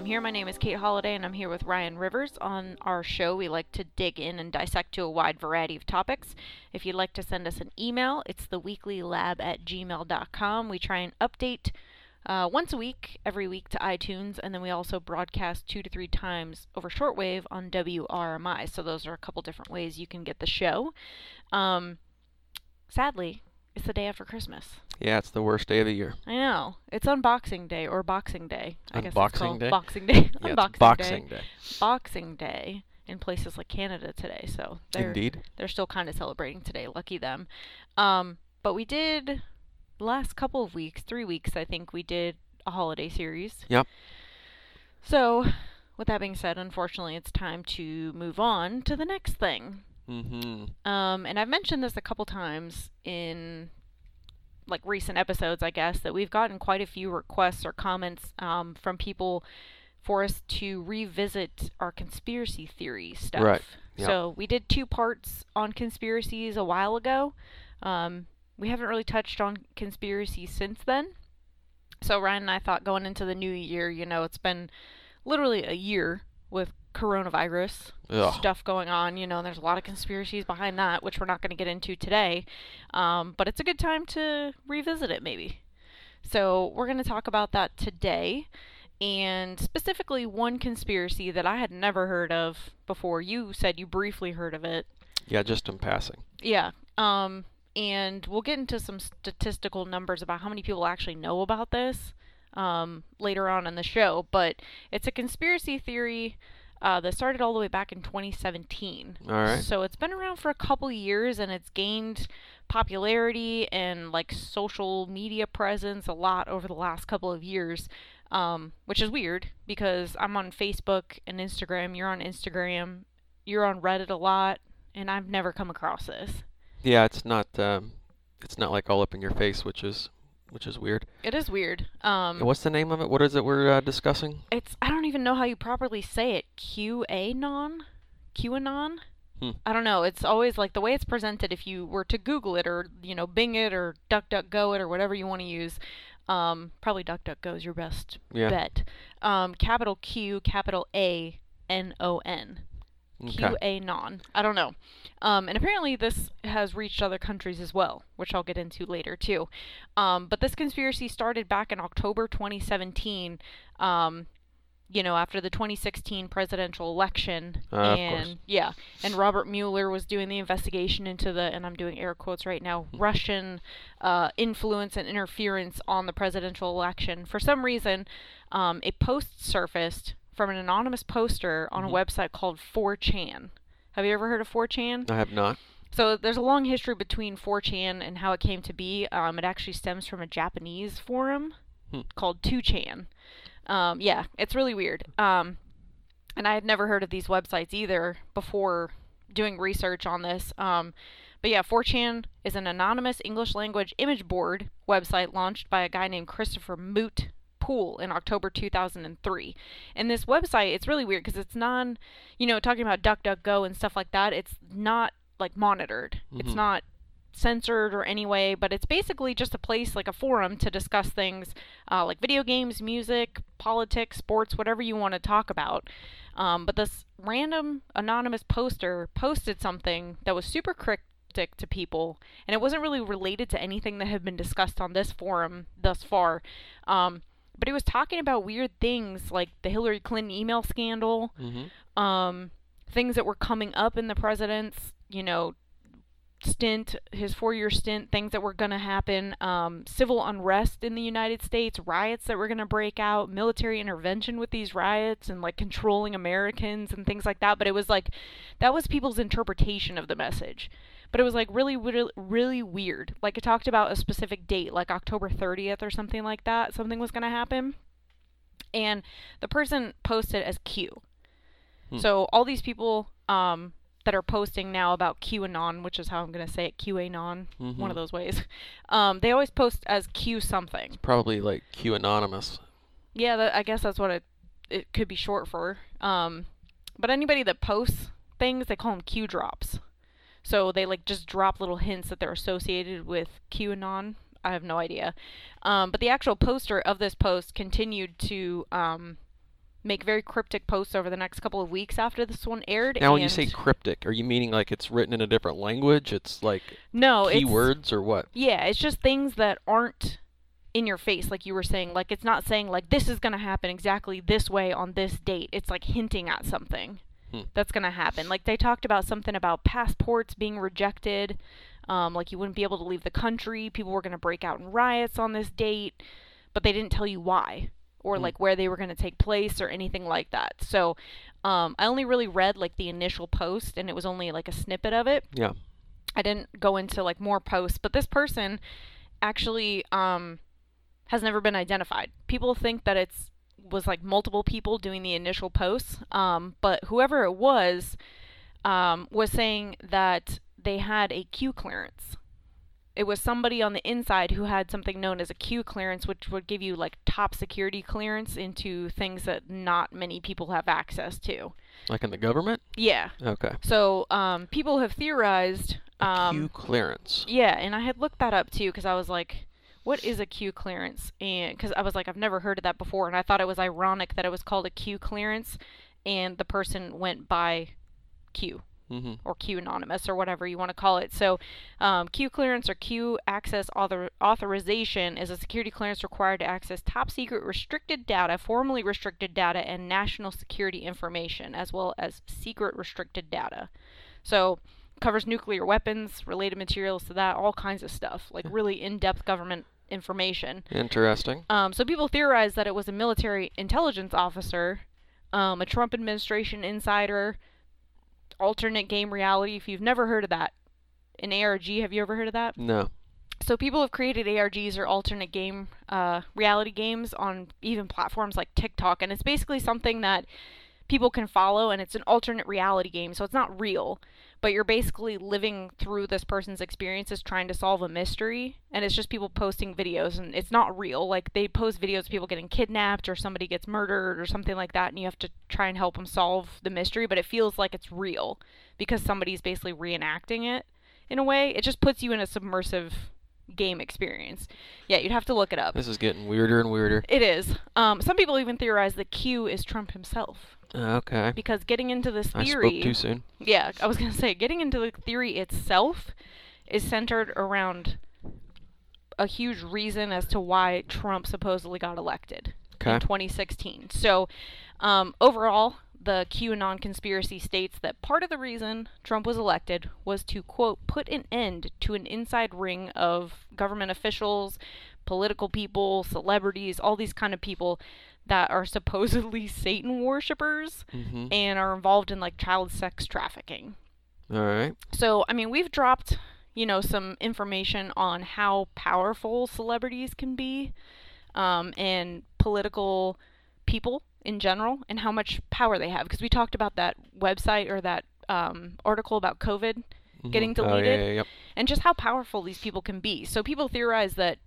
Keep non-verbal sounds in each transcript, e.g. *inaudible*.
time here. My name is Kate Holiday, and I'm here with Ryan Rivers. On our show, we like to dig in and dissect to a wide variety of topics. If you'd like to send us an email, it's theweeklylab at gmail.com. We try and update uh, once a week, every week to iTunes, and then we also broadcast two to three times over shortwave on WRMI. So those are a couple different ways you can get the show. Um, sadly, it's the day after Christmas. Yeah, it's the worst day of the year. I know. It's Unboxing Day or Boxing Day. I guess it's Unboxing called Day? Boxing Day. *laughs* Yeah, Unboxing Boxing Day. Day. Boxing Day in places like Canada today. So they're Indeed. they're still kind of celebrating today. Lucky them. Um, but we did last couple of weeks, three weeks, I think we did a holiday series. Yep. So, with that being said, unfortunately, it's time to move on to the next thing. Mm-hmm. Um, and I've mentioned this a couple times in like recent episodes, I guess, that we've gotten quite a few requests or comments um, from people for us to revisit our conspiracy theory stuff. Right. Yep. So we did two parts on conspiracies a while ago. Um, we haven't really touched on conspiracies since then. So Ryan and I thought going into the new year, you know, it's been literally a year with coronavirus Ugh. stuff going on. You know, there's a lot of conspiracies behind that, which we're not going to get into today. Um, but it's a good time to revisit it, maybe. So we're going to talk about that today, and specifically one conspiracy that I had never heard of before. You said you briefly heard of it. Yeah, just in passing. Yeah. Um, and we'll get into some statistical numbers about how many people actually know about this um, later on in the show. But it's a conspiracy theory uh, that started all the way back in 2017. All right. So it's been around for a couple years and it's gained popularity and like social media presence a lot over the last couple of years. Um, which is weird because I'm on Facebook and Instagram. You're on Instagram. You're on Reddit a lot, and I've never come across this. Yeah, it's not. Um, it's not like all up in your face, which is, which is weird. It is weird. Um, What's the name of it? What is it we're uh, discussing? it's I don't even know how you properly say it. QAnon, QAnon. Hmm. I don't know. It's always like the way it's presented. If you were to Google it or you know Bing it or DuckDuckGo it or whatever you want to use, um, probably DuckDuckGo is your best Yeah. bet. Um, capital Q, capital A, N O N. Okay. QAnon. I don't know. Um, and apparently this has reached other countries as well, which I'll get into later too. Um, but this conspiracy started back in October 2017. Um, you know, after the 2016 presidential election, Uh, and yeah, and Robert Mueller was doing the investigation into the, and I'm doing air quotes right now, Hmm. Russian uh, influence and interference on the presidential election. For some reason, um, a post surfaced from an anonymous poster on Mhm. a website called 4chan. Have you ever heard of 4chan? I have not. So there's a long history between 4chan and how it came to be. Um, it actually stems from a Japanese forum Hmm. called 2chan. Um, yeah, it's really weird. Um, and I had never heard of these websites either before doing research on this. Um, but yeah, 4chan is an anonymous English language image board website launched by a guy named Christopher Moot In October 2003. And this website, it's really weird because it's non, you know, talking about DuckDuckGo and stuff like that, it's not like monitored. It's Mhm. not censored or any way, but it's basically just a place like a forum to discuss things uh, like video games, music, politics, sports, whatever you want to talk about. Um, but this random anonymous poster posted something that was super cryptic to people, and it wasn't really related to anything that had been discussed on this forum thus far. Um, but it was talking about weird things like the Hillary Clinton email scandal, Mm-hmm. um, things that were coming up in the president's, you know, stint, his four year stint, things that were going to happen, um, civil unrest in the United States, riots that were going to break out, military intervention with these riots, and like controlling Americans and things like that. But it was like, that was people's interpretation of the message. But it was like really, really, really weird. Like it talked about a specific date, like October 30th or something like that. Something was going to happen. And the person posted as Q. Hmm. So all these people um, that are posting now about QAnon, which is how I'm going to say it, QAnon, one Mhm. of those ways. *laughs* Um, they always post as Q something. Probably like Q Anonymous. Yeah, that, I guess that's what it it could be short for. Um, but anybody that posts things, they call them Q drops. So they like just drop little hints that they're associated with QAnon. I have no idea. Um, but the actual poster of this post continued to um, make very cryptic posts over the next couple of weeks after this one aired. Now, when you say cryptic, are you meaning like it's written in a different language? It's like no, it's keywords or what? Yeah, it's just things that aren't in your face, like you were saying. Like it's not saying like this is gonna happen exactly this way on this date. It's like hinting at something Hmm. that's gonna happen. Like they talked about something about passports being rejected. Um, like you wouldn't be able to leave the country. People were gonna break out in riots on this date, but they didn't tell you why or Hmm. like where they were gonna take place or anything like that. So um, I only really read like the initial post, and it was only like a snippet of it. Yeah. I didn't go into like more posts, but this person actually um has never been identified. People think that it's was like multiple people doing the initial posts, um, but whoever it was um, was saying that they had a Q clearance. It was somebody on the inside who had something known as a Q clearance, which would give you like top security clearance into things that not many people have access to. Like in the government? Yeah. Okay. So um, people have theorized. Um, Q clearance. yeah, and I had looked that up too because I was like, what is a Q clearance? And because I was like, I've never heard of that before, and I thought it was ironic that it was called a Q clearance, and the person went by Q hmm or Q anonymous or whatever you want to call it. So, um, Q clearance or Q access author- authorization is a security clearance required to access top secret restricted data, formally restricted data, and national security information, as well as secret restricted data. So, covers nuclear weapons, related materials to that, all kinds of stuff, like really in-depth government information. Interesting. Um, so people theorize that it was a military intelligence officer, um, a Trump administration insider, alternate game reality. If you've never heard of that, an ARG, have you ever heard of that? No. So people have created ARGs or alternate game uh, reality games on even platforms like TikTok, and it's basically something that people can follow, and it's an alternate reality game, so it's not real, but you're basically living through this person's experiences trying to solve a mystery, and it's just people posting videos, and it's not real. Like they post videos of people getting kidnapped or somebody gets murdered or something like that, and you have to try and help them solve the mystery, but it feels like it's real because somebody's basically reenacting it in a way. It just puts you in a submersive game experience. Yeah, you'd have to look it up. This is getting weirder and weirder. It is. Um, some people even theorize that Q is Trump himself Okay. because getting into this theory. I spoke too soon. Yeah, I was gonna say getting into the theory itself is centered around a huge reason as to why Trump supposedly got elected Okay. in 2016. So, um, overall, the QAnon conspiracy states that part of the reason Trump was elected was to, quote, put an end to an inside ring of government officials, political people, celebrities, all these kind of people that are supposedly *laughs* Satan worshippers hmm and are involved in like child sex trafficking. All right. So, I mean, we've dropped, you know, some information on how powerful celebrities can be um, and political people in general and how much power they have. Because we talked about that website or that um, article about COVID Mhm. Getting Oh, yeah, deleted? yeah, yep. and just how powerful these people can be. So, people theorize that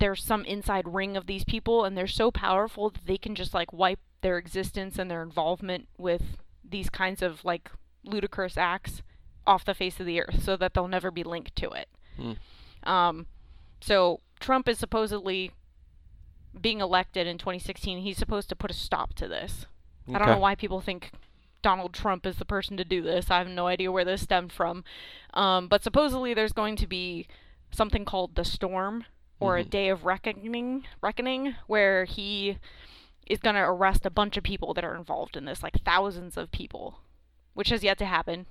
there's some inside ring of these people and they're so powerful that they can just like wipe their existence and their involvement with these kinds of like ludicrous acts off the face of the earth so that they'll never be linked to it. Hmm. Um, so Trump is supposedly being elected in 2016. He's supposed to put a stop to this. I don't know why people think Donald Trump is the person to do this. I have no idea where this stemmed from. Um, but supposedly there's going to be something called the storm or a Mhm. day of reckoning reckoning where he is going to arrest a bunch of people that are involved in this like thousands of people which has yet to happen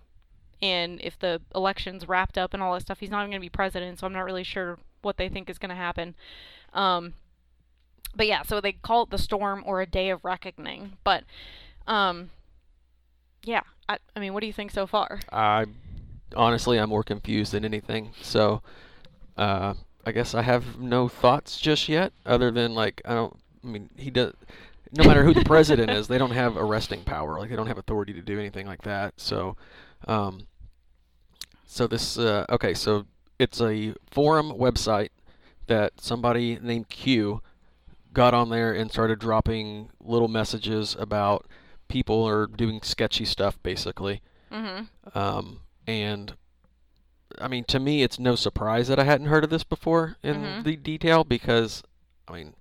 and if the election's wrapped up and all that stuff he's not even going to be president so i'm not really sure what they think is going to happen um, but yeah so they call it the storm or a day of reckoning but um, yeah I, I mean what do you think so far I honestly I'm more confused than anything. So uh, I guess I have no thoughts just yet, other than like I don't. I mean, he does. No matter who the president is, they don't have arresting power. Like they don't have authority to do anything like that. So, um, so this uh, okay. So it's a forum website that somebody named Q got on there and started dropping little messages about people are doing sketchy stuff, basically. mm-hmm Um, and I mean, to me, it's no surprise that I hadn't heard of this before in Mhm. the detail because, I mean,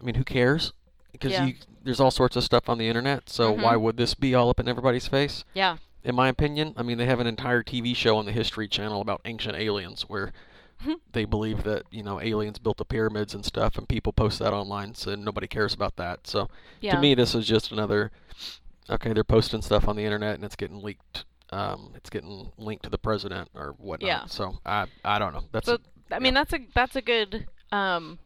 I mean, who cares? Because Yeah. there's all sorts of stuff on the internet. So why Mhm. would this be all up in everybody's face? Yeah. In my opinion, I mean they have an entire TV show on the History Channel about ancient aliens where *laughs* they believe that you know aliens built the pyramids and stuff, and people post that online, so nobody cares about that. So Yeah. to me, this is just another. Okay, they're posting stuff on the internet and it's getting leaked. Um, it's getting linked to the president or whatnot. Yeah. So I I don't know. That's So a- I mean that's a that's a good um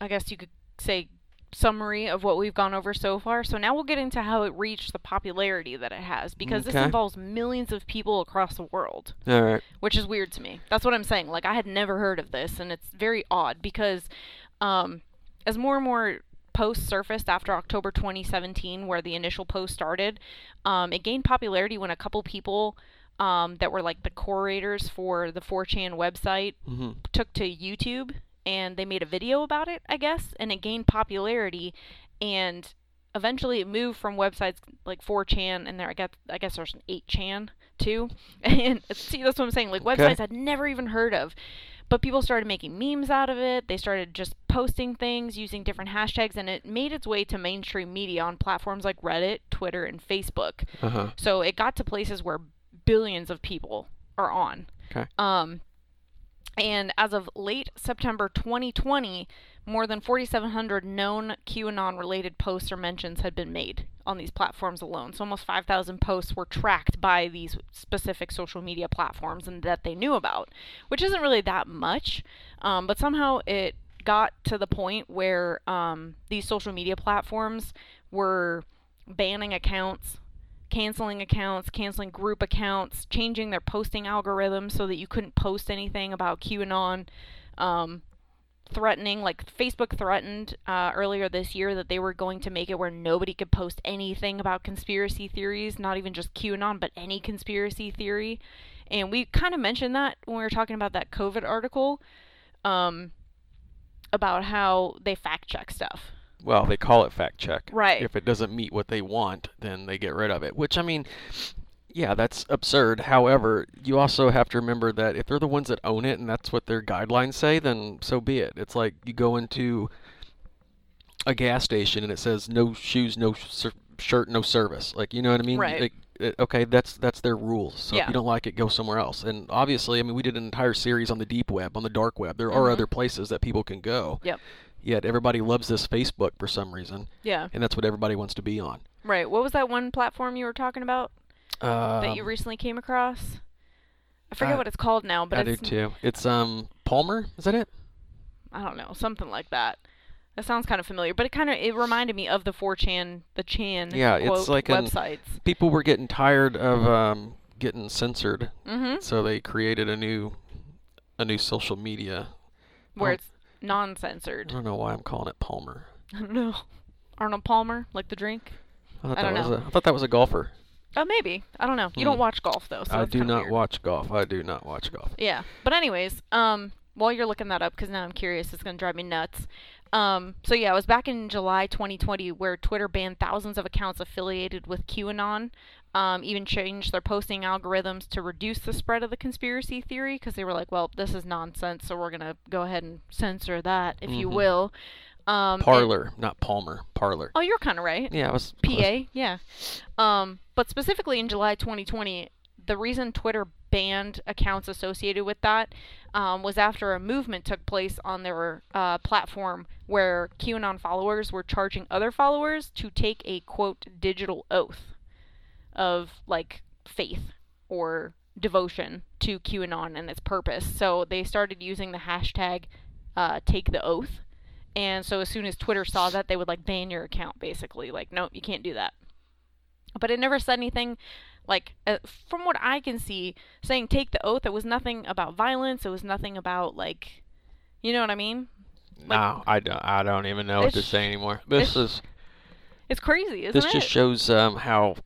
I guess you could say summary of what we've gone over so far. So now we'll get into how it reached the popularity that it has because this involves millions of people across the world, all right. which is weird to me. That's what I'm saying. Like I had never heard of this and it's very odd because um as more and more posts surfaced after October 2017 where the initial post started, um, it gained popularity when a couple people um, that were like the curators for the 4chan website hmm took to YouTube and they made a video about it, I guess, and it gained popularity and eventually it moved from websites like 4chan and there I guess I guess there's an 8chan too. *laughs* And see that's what I'm saying, like Okay. websites I'd never even heard of. But people started making memes out of it. They started just posting things using different hashtags and it made its way to mainstream media on platforms like Reddit, Twitter, and Facebook. Uh huh. So it got to places where billions of people are on. Okay. Um, and as of late September 2020, more than 4,700 known QAnon related posts or mentions had been made on these platforms alone. So almost 5,000 posts were tracked by these specific social media platforms and that they knew about, which isn't really that much. Um, but somehow it got to the point where um, these social media platforms were banning accounts canceling accounts, canceling group accounts, changing their posting algorithms so that you couldn't post anything about QAnon, um, threatening, like Facebook threatened uh, earlier this year that they were going to make it where nobody could post anything about conspiracy theories, not even just QAnon, but any conspiracy theory. And we kind of mentioned that when we were talking about that COVID article um, about how they fact check stuff. Well, they call it fact check. Right. If it doesn't meet what they want, then they get rid of it. Which I mean, yeah, that's absurd. However, you also have to remember that if they're the ones that own it and that's what their guidelines say, then so be it. It's like you go into a gas station and it says no shoes, no shirt, no service. Like you know what I mean? Right. Like, okay, that's that's their rules. So Yeah. if you don't like it, go somewhere else. And obviously, I mean, we did an entire series on the deep web, on the dark web. There are Mhm. other places that people can go. Yep. Yet everybody loves this Facebook for some reason, Yeah. and that's what everybody wants to be on. Right. What was that one platform you were talking about that you Um, recently came across? I forget I- what it's called now, but I do it's too. It's um Palmer, is that it? I don't know, something like that. That sounds kind of familiar, but it kind of it reminded me of the 4chan, the Chan Yeah, it's quote, like an- websites. People were getting tired of um getting censored, Mm-hmm. so they created a new a new social media. Where Oh. it's I non-censored. don't know why I'm calling it Palmer. I don't know. Arnold Palmer, like the drink. I thought I that was know. a I thought that was a golfer. Oh, maybe. I don't know. You Hmm. don't watch golf though, so I do not weird. watch golf. I do not watch golf. Yeah. But anyways, um, while you're looking that up, because now I'm curious, it's gonna drive me nuts. Um, so yeah, it was back in July 2020 where Twitter banned thousands of accounts affiliated with QAnon. Um, even changed their posting algorithms to reduce the spread of the conspiracy theory because they were like, well, this is nonsense, so we're gonna go ahead and censor that, if you Mhm. will. Um, and- Parler, not Palmer. Parler. oh, you're kind of right. Yeah, I was close. PA, yeah. Um, but specifically in July 2020, the reason Twitter banned accounts associated with that um, was after a movement took place on their uh, platform where QAnon followers were charging other followers to take a quote digital oath of like faith or devotion to QAnon and its purpose. So they started using the hashtag uh, take the oath. And so as soon as Twitter saw that, they would like ban your account basically. Like, nope, you can't do that. But it never said anything like uh, from what I can see saying take the oath. It was nothing about violence. It was nothing about like, you know what I mean? no, I don't. I don't even know what to say anymore. This it's- is It's crazy, isn't this it? just shows um, how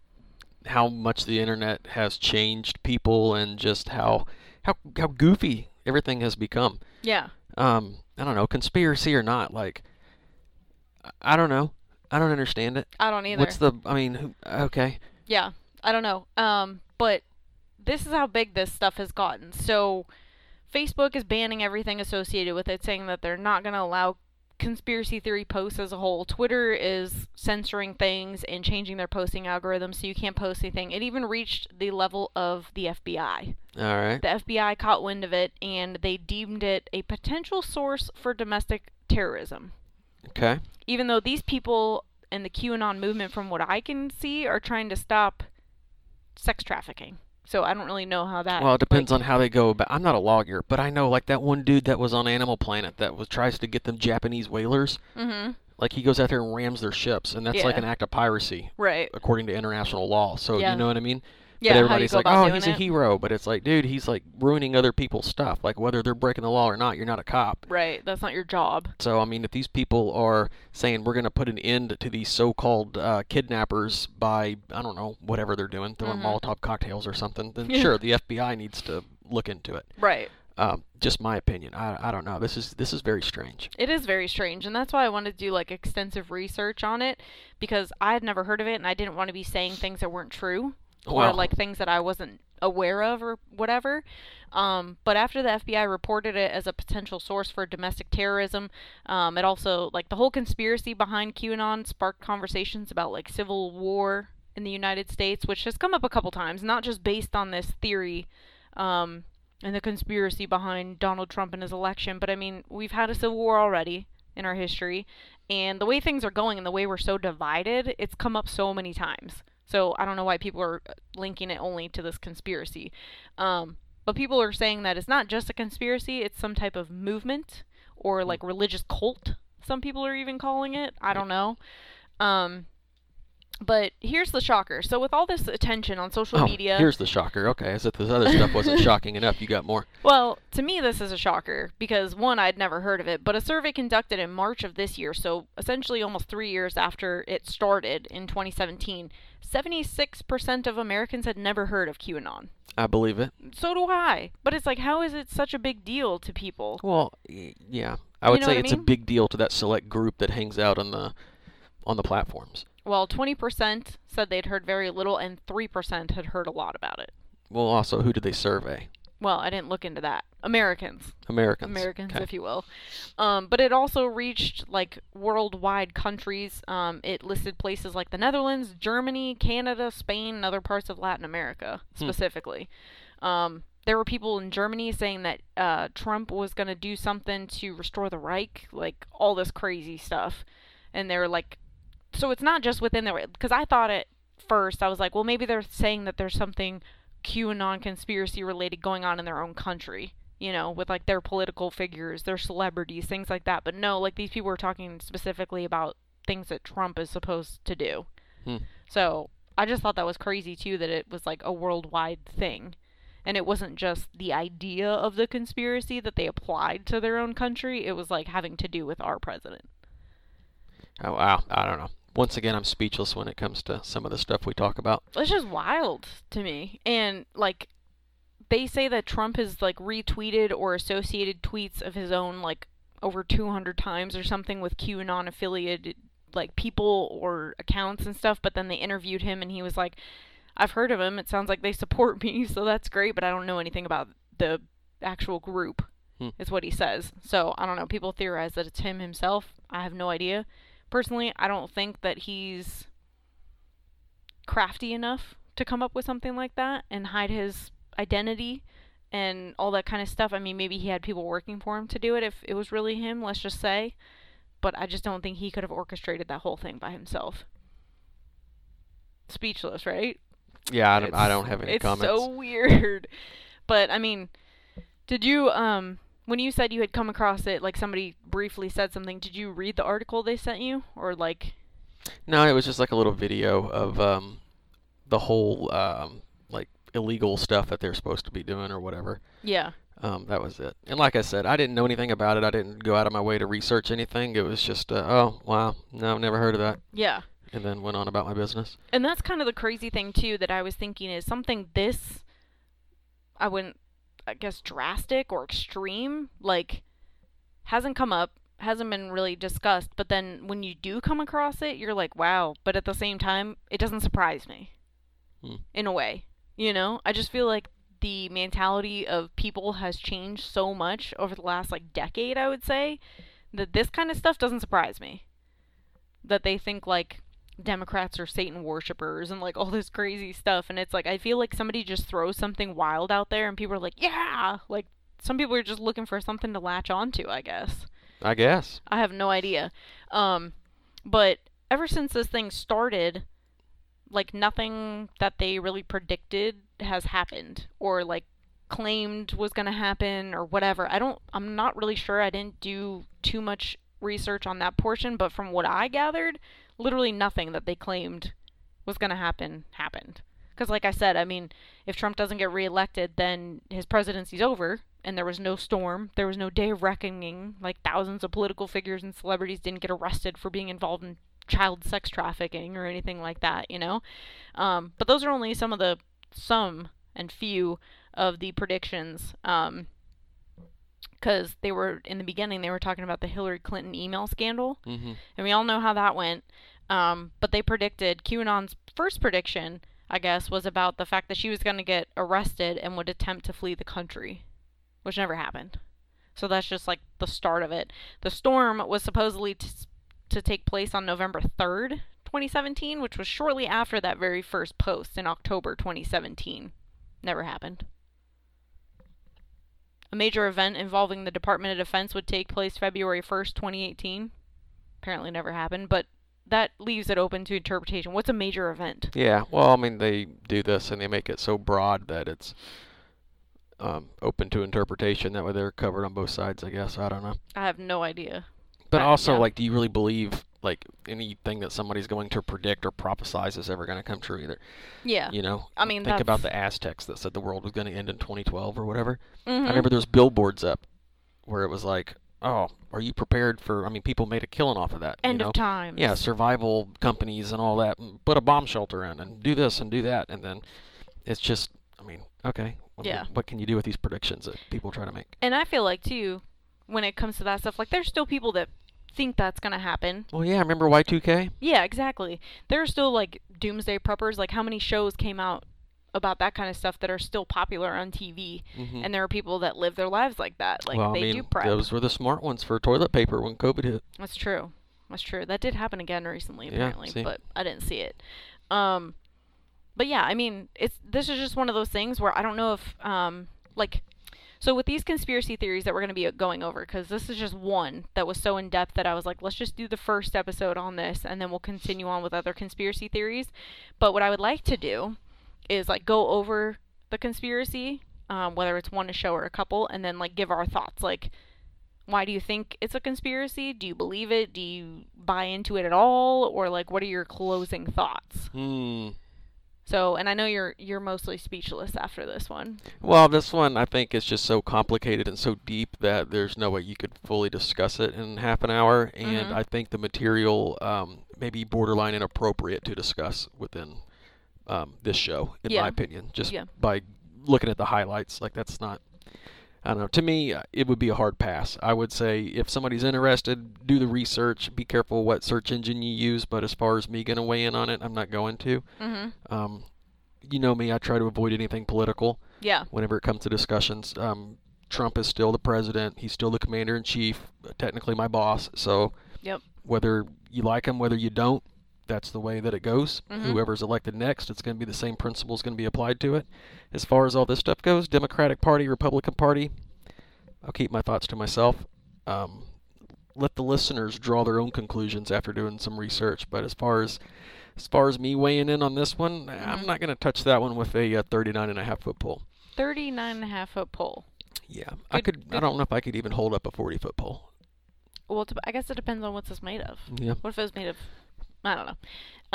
how much the internet has changed people and just how how how goofy everything has become. yeah. Um, I don't know, conspiracy or not, like I- don't know. I don't understand it. I don't either. What's the? I mean, who, okay. Yeah, I don't know. Um, but this is how big this stuff has gotten. So Facebook is banning everything associated with it, saying that they're not going to allow conspiracy theory posts as a whole. Twitter is censoring things and changing their posting algorithm so you can't post anything. It even reached the level of the FBI. All right. The FBI caught wind of it and they deemed it a potential source for domestic terrorism. Okay. Even though these people and the QAnon movement, from what I can see, are trying to stop sex trafficking. So I don't really know how that. Well, it depends like, on how they go about. I'm not a lawyer, but I know like that one dude that was on Animal Planet that was tries to get them Japanese whalers. Mm-hmm. Like he goes out there and rams their ships, and that's like an act of piracy Right. according to international law. So Yeah. you know what I mean? Yeah. but everybody's like, "Oh, he's a hero," but it's like, dude, he's like ruining other people's stuff. Like whether they're breaking the law or not, you're not a cop. Right. That's not your job. So I mean, if these people are saying we're going to put an end to these so-called uh, kidnappers by I don't know whatever they're doing, throwing Mhm. Molotov cocktails or something, then sure, the FBI needs to look into it. Right. Um, just my opinion. I, I don't know. This is this is very strange. It is very strange, and that's why I wanted to do like extensive research on it because I had never heard of it, and I didn't want to be saying things that weren't true or like things that I wasn't aware of or whatever. Um, but after the FBI reported it as a potential source for domestic terrorism, um, it also like the whole conspiracy behind QAnon sparked conversations about like civil war in the United States, which has come up a couple times, not just based on this theory. Um, and the conspiracy behind Donald Trump and his election. But I mean, we've had a civil war already in our history, and the way things are going and the way we're so divided, it's come up so many times. So I don't know why people are linking it only to this conspiracy. Um, but people are saying that it's not just a conspiracy, it's some type of movement or like religious cult, some people are even calling it. I don't know. Um, but here's the shocker. So with all this attention on social oh, media, here's the shocker. Okay, as if this other stuff wasn't *laughs* shocking enough, you got more. well, to me, this is a shocker because one, I'd never heard of it, but a survey conducted in March of this year, so essentially almost three years after it started in 2017, 76% of Americans had never heard of QAnon. I believe it. So do I. But it's like, how is it such a big deal to people? Well, yeah, I would know say what I it's a big deal to that select group that hangs out on the on the platforms. Well, 20% said they'd heard very little, and 3% had heard a lot about it. Well, also, who did they survey? Well, I didn't look into that. Americans. Americans. Americans, Okay. if you will. Um, but it also reached like worldwide countries. Um, it listed places like the Netherlands, Germany, Canada, Spain, and other parts of Latin America Hmm. specifically. Um, there were people in Germany saying that uh, Trump was going to do something to restore the Reich, like all this crazy stuff. And they were like, so it's not just within the because I thought at first I was like, well, maybe they're saying that there's something QAnon conspiracy related going on in their own country, you know, with like their political figures, their celebrities, things like that. But no, like these people were talking specifically about things that Trump is supposed to do. Hmm. So I just thought that was crazy too that it was like a worldwide thing. And it wasn't just the idea of the conspiracy that they applied to their own country, it was like having to do with our president. Oh wow, I don't know. Once again, I'm speechless when it comes to some of the stuff we talk about. It's just wild to me. And like they say that Trump has like retweeted or associated tweets of his own like over 200 times or something with QAnon affiliated like people or accounts and stuff, but then they interviewed him and he was like I've heard of him. It sounds like they support *laughs* me, so that's great, but I don't know anything about the actual group. Hmm. Is what he says. So, I don't know. People theorize that it's him himself. I have no idea. Personally, I don't think that he's crafty enough to come up with something like that and hide his identity and all that kind of stuff. I mean, maybe he had people working for him to do it if it was really him, let's just say. But I just don't think he could have orchestrated that whole thing by himself. Speechless, right? Yeah, I don't, I don't have any it's comments. so weird. *laughs* But I mean, did you um when you said you had come across it, like somebody briefly said something, did you read the article they sent you, or like? No, it was just like a little video of um, the whole um, like illegal stuff that they're supposed to be doing or whatever. Yeah. Um, that was it. And like I said, I didn't know anything about it. I didn't go out of my way to research anything. It was just, uh, oh wow, no, I've never heard of that, Yeah. and then went on about my business. And that's kind of the crazy thing too that I was thinking is something this I wouldn't I guess drastic or extreme like hasn't come up, hasn't been really discussed, but then when you do come across it, you're like, "Wow." But at the same time, it doesn't surprise me. Hmm. In a way, you know? I just feel like the mentality of people has changed so much over the last like decade, I would say, that this kind of stuff doesn't surprise me. That they think like Democrats are Satan worshippers and like all this crazy stuff. And it's like, I feel like somebody just throws something wild out there and people are like, yeah. Like, some people are just looking for something to latch onto, I guess. I guess. I have no idea. Um, but ever since this thing started, like nothing that they really predicted has happened or like claimed was going to happen or whatever. I don't I'm not really sure. I didn't do too much research on that portion, but from what I gathered, literally nothing that they claimed was going to happen happened. Because, like I said, I mean, if Trump doesn't get reelected, then his presidency's over, and there was no storm, there was no day of reckoning. Like thousands of political figures and celebrities didn't get arrested for being involved in child sex trafficking or anything like that, you know. Um, but those are only some of the some and few of the predictions. Um, because they were in the beginning they were talking about the Hillary Clinton email scandal, hmm and we all know how that went. Um, but they predicted QAnon's first prediction, I guess, was about the fact that she was going to get arrested and would attempt to flee the country, which never happened. So that's just like the start of it. The storm was supposedly to, to take place on November 3rd, 2017, which was shortly after that very first post in October 2017. Never happened. A major event involving the Department of Defense would take place February 1st, 2018. Apparently never happened, but that leaves it open to interpretation. What's a major event? Yeah. Well, I mean, they do this and they make it so broad that it's um, open to interpretation. That way, they're covered on both sides. I guess. I don't know. I have no idea. But Uh, also, yeah. like, do you really believe like anything that somebody's going to predict or prophesize is ever going to come true either? Yeah. You know. I mean, think about the Aztecs that said the world was going to end in 2012 or whatever. Mhm. I remember there was billboards up where it was like, "Oh, are you prepared for?" I mean, people made a killing off of that. End you know? of times. Yeah, survival companies and all that. Put a bomb shelter in and do this and do that, and then it's just, I mean, okay. What, Yeah. What can you do with these predictions that people try to make? And I feel like too, when it comes to that stuff, like there's still people that think that's gonna happen. Well, yeah, remember Y2K? Yeah, exactly. There are still like doomsday preppers. Like how many shows came out about that kind of stuff that are still popular on TV? Mm-hmm. And there are people that live their lives like that. Like well, they I mean, do prep. those were the smart ones for toilet paper when COVID hit. That's true. That's true. That did happen again recently, Yeah, apparently, see. but I didn't see it. Um, but yeah, I mean, it's this is just one of those things where I don't know if um, like, so with these conspiracy theories that we're going to be going over, because this is just one that was so in depth that I was like, let's just do the first episode on this, and then we'll continue on with other conspiracy theories. But what I would like to do is like go over the conspiracy, um, whether it's one a show or a couple, and then like give our thoughts, like why do you think it's a conspiracy? Do you believe it? Do you buy into it at all? Or like what are your closing thoughts? Hmm. So, and I know you're you're mostly speechless after this one. Well, this one I think is just so complicated and so deep that there's no way you could fully discuss it in half an hour, and Mhm. I think the material um, may be borderline inappropriate to discuss within um, this show, in Yeah. my opinion. Just Yeah. by looking at the highlights, like that's not. I don't know. To me, uh, it would be a hard pass. I would say if somebody's interested, do the research. Be careful what search engine you use. But as far as me going to weigh in on it, I'm not going to. Mm-hmm. Um, you know me. I try to avoid anything political Yeah. whenever it comes to discussions. Um, Trump is still the president. He's still the commander in chief, technically my boss. So Yep. whether you like him, whether you don't, that's the way that it goes. Mhm. Whoever's elected next, it's going to be the same principles going to be applied to it. As far as all this stuff goes, Democratic Party, Republican Party, I'll keep my thoughts to myself. Um, let the listeners draw their own conclusions after doing some research. But as far as as far as me weighing in on this one, I'm Mhm. not going to touch that one with a uh, 39 and a half foot pole. 39 and a half foot pole. Yeah, I Good- could. I don't know if I could even hold up a 40 foot pole. Well, I guess it depends on what's this made of. Yeah. What if it was made of? I don't know.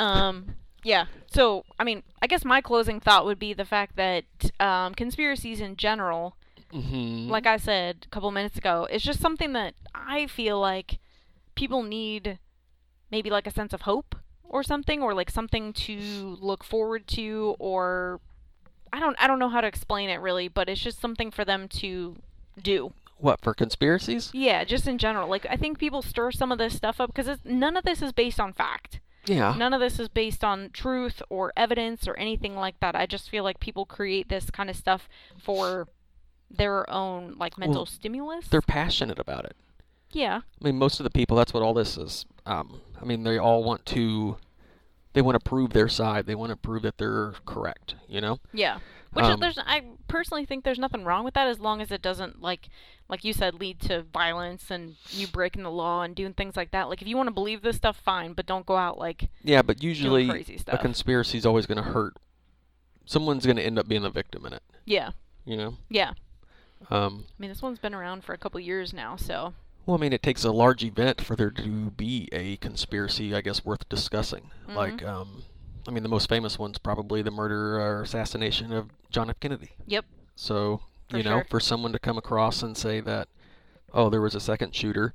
Um, yeah. So, I mean, I guess my closing thought would be the fact that um, conspiracies in general Mm-hmm. like I said a couple minutes ago, it's just something that I feel like people need maybe like a sense of hope or something or like something to look forward to or I don't I don't know how to explain it really, but it's just something for them to do. What for conspiracies? Yeah, just in general. Like I think people stir some of this stuff up because none of this is based on fact. Yeah. None of this is based on truth or evidence or anything like that. I just feel like people create this kind of stuff for their own like mental Well, stimulus. They're passionate about it. Yeah. I mean, most of the people, that's what all this is. Um, I mean, they all want to, they want to prove their side. They want to prove that they're correct, you know? Yeah. Which is, Um, there's I personally think there's nothing wrong with that as long as it doesn't like like you said lead to violence and you breaking the law and doing things like that. Like if you want to believe this stuff fine, but don't go out like Yeah, but usually crazy a stuff. conspiracy is always going to hurt. Someone's going to end up being the victim in it, yeah. you know? Yeah. Um, I mean, this one's been around for a couple years now, so well, I mean, it takes a large event for there to be a conspiracy, I guess, worth discussing. Mhm. Like, um, I mean, the most famous one's probably the murder or assassination of John F. Kennedy. yep. So, For you know, sure. for someone to come across and say that, oh, there was a second shooter,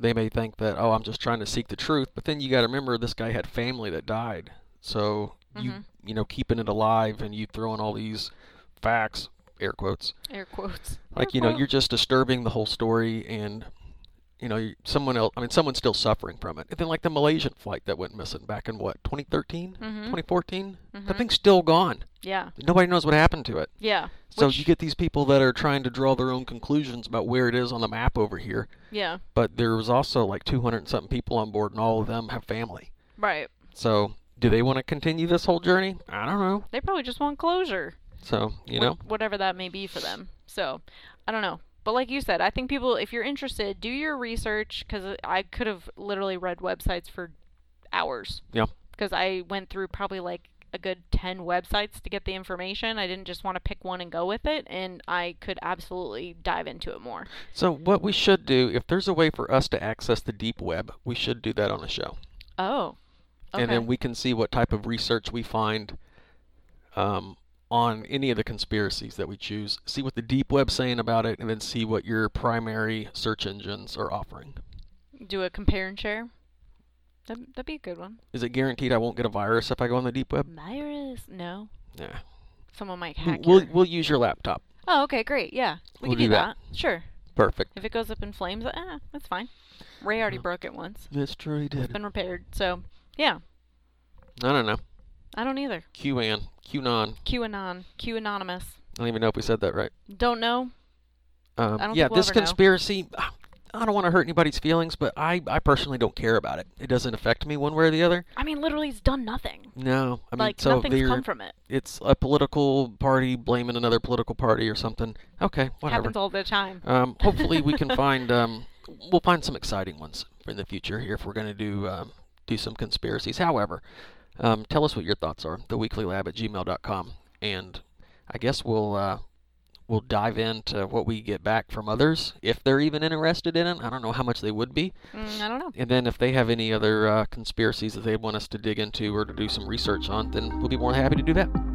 they may think that, oh, I'm just trying to seek the truth. But then you got to remember this guy had family that died. So you, Mhm. you know, keeping it alive and you throwing all these facts, air quotes, Air quotes. like Air you know, you're just disturbing the whole story and. You know, someone else. I mean, someone's still suffering from it. And then, like the Malaysian flight that went missing back in what 2013, Mhm. 2014. That Mhm. thing's still gone. Yeah. Nobody knows what happened to it. Yeah. So Which- you get these people that are trying to draw their own conclusions about where it is on the map over here, Yeah. but there was also like 200 and something people on board, and all of them have family. Right. So do they want to continue this whole journey? I don't know. They probably just want closure. So you wh- know, whatever that may be for them. So, I don't know. But like you said, I think people, if you're interested, do your research because I could have literally read websites for hours. Yeah. Because I went through probably like a good 10 websites to get the information. I didn't just want to pick one and go with it, and I could absolutely dive into it more. so what we should do, if there's a way for us to access the deep web, we should do that on a show, Oh. Okay. and then we can see what type of research we find. Um, on any of the conspiracies that we choose, see what the deep web's saying about it, and then see what your primary search engines are offering. do a compare and share. That'd, that'd be a good one. Is it guaranteed I won't get a virus if I go on the deep web? Virus? No. Yeah. Someone might hack we'll, your- we'll use your laptop. Oh, okay, great. Yeah. We We'll can do, do that. that. Sure. Perfect. If it goes up in flames, eh, that's fine. Ray already Yeah. broke it once. That's true, he It's did. been repaired. So, yeah. I don't know. I don't either. QAnon. QAnon. QAnon. Q Anonymous. I don't even know if we said that right. Don't know. Um, I don't yeah, think we'll this ever know. conspiracy, I don't want to hurt anybody's feelings, but I, I personally don't care about it. It doesn't affect me one way or the other. I mean, literally, it's done nothing. No. I mean, like, so nothing's come from it. it's a political party blaming another political party or something. Okay, whatever. Happens all the time. Um, hopefully we can *laughs* find um, we'll find some exciting ones in the future here if we're going to do um, do some conspiracies. However, um, tell us what your thoughts are. Theweeklylab at gmail.com, and I guess we'll uh, we'll dive into what we get back from others if they're even interested in it. I don't know how much they would be, Mm, I don't know. and then if they have any other uh, conspiracies that they want us to dig into or to do some research on, then we'll be more than happy to do that.